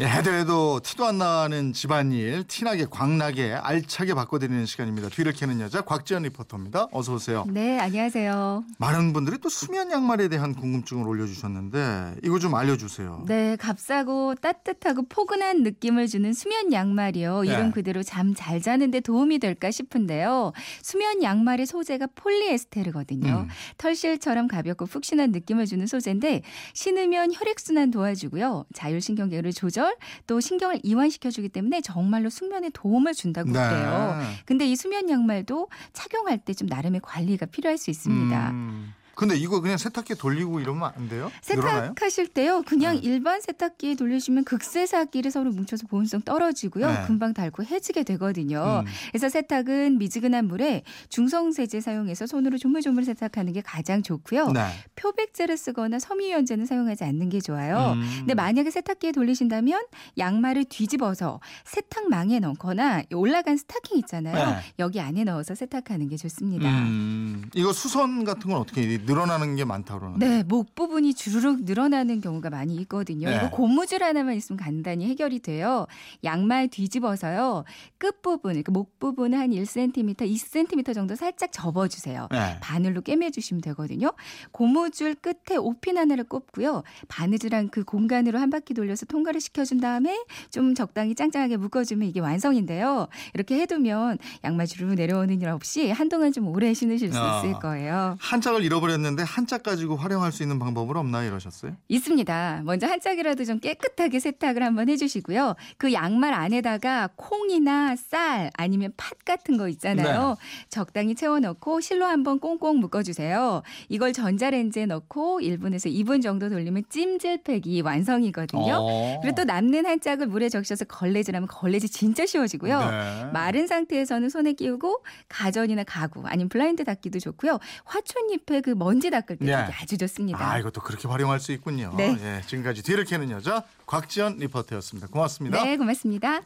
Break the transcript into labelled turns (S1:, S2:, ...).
S1: 예, 해도 해도 티도 안 나는 집안일 티나게 광나게 알차게 바꿔드리는 시간입니다. 뒤를 캐는 여자 곽지연 리포터입니다. 어서 오세요.
S2: 네, 안녕하세요.
S1: 많은 분들이 또 수면 양말에 대한 궁금증을 올려주셨는데 이거 좀 알려주세요.
S2: 네, 값싸고 따뜻하고 포근한 느낌을 주는 수면 양말이요. 이름
S1: 네.
S2: 그대로 잠 잘 자는데 도움이 될까 싶은데요. 수면 양말의 소재가 폴리에스테르거든요.
S1: 음.
S2: 털실처럼 가볍고 푹신한 느낌을 주는 소재인데 신으면 혈액순환 도와주고요. 자율신경계를 조절, 또 신경을 이완시켜주기 때문에 정말로 숙면에 도움을 준다고
S1: 네.
S2: 그래요. 근데 이 수면 양말도 착용할 때 좀 나름의 관리가 필요할 수 있습니다.
S1: 음. 근데 이거 그냥 세탁기에 돌리고 이러면 안 돼요?
S2: 세탁하실 때요. 그냥
S1: 네.
S2: 일반 세탁기에 돌리시면 극세사기를 서로 뭉쳐서 보온성 떨어지고요.
S1: 네.
S2: 금방 닳고 해지게 되거든요.
S1: 음.
S2: 그래서 세탁은 미지근한 물에 중성세제 사용해서 손으로 조물조물 세탁하는 게 가장 좋고요.
S1: 네.
S2: 표백제를 쓰거나 섬유유연제는 사용하지 않는 게 좋아요.
S1: 음.
S2: 근데 만약에 세탁기에 돌리신다면 양말을 뒤집어서 세탁망에 넣거나 올라간 스타킹 있잖아요.
S1: 네.
S2: 여기 안에 넣어서 세탁하는 게 좋습니다.
S1: 음. 이거 수선 같은 건 어떻게 해? 늘어나는 게 많다 그러는데.
S2: 네, 목 부분이 주르륵 늘어나는 경우가 많이 있거든요.
S1: 네.
S2: 이거 고무줄 하나만 있으면 간단히 해결이 돼요. 양말 뒤집어서요. 끝 부분, 그러니까 목 부분 한 1cm, 2cm 정도 살짝 접어주세요.
S1: 네.
S2: 바늘로 꿰매주시면 되거든요. 고무 줄 끝에 옷핀 하나를 꼽고요. 바느질한 그 공간으로 한 바퀴 돌려서 통과를 시켜준 다음에 좀 적당히 짱짱하게 묶어주면 이게 완성인데요. 이렇게 해두면 양말 주르르 내려오는 일 없이 한동안 좀 오래 신으실 수
S1: 아.
S2: 있을 거예요.
S1: 한 짝을 잃어버렸는데 한 짝 가지고 활용할 수 있는 방법은 없나 이러셨어요?
S2: 있습니다. 먼저 한 짝이라도 좀 깨끗하게 세탁을 한번 해주시고요. 그 양말 안에다가 콩이나 쌀 아니면 팥 같은 거 있잖아요. 적당히 채워넣고 실로 한번 꽁꽁 묶어주세요. 이걸 전자레인지 에 넣고 1분에서 2분 정도 돌리면 찜질팩이 완성이거든요.
S1: 어.
S2: 그리고 또 남는 한 짝을 물에 적셔서 걸레질하면 걸레질 진짜 쉬워지고요.
S1: 네.
S2: 마른 상태에서는 손에 끼우고 가전이나 가구 아니면 블라인드 닦기도 좋고요. 화초잎에 그 먼지 닦을 때
S1: 네.
S2: 아주 좋습니다.
S1: 아, 이것도 그렇게 활용할 수 있군요.
S2: 네.
S1: 예, 지금까지 뒤를 캐는 여자 곽지연 리포터였습니다. 고맙습니다.
S2: 네, 고맙습니다.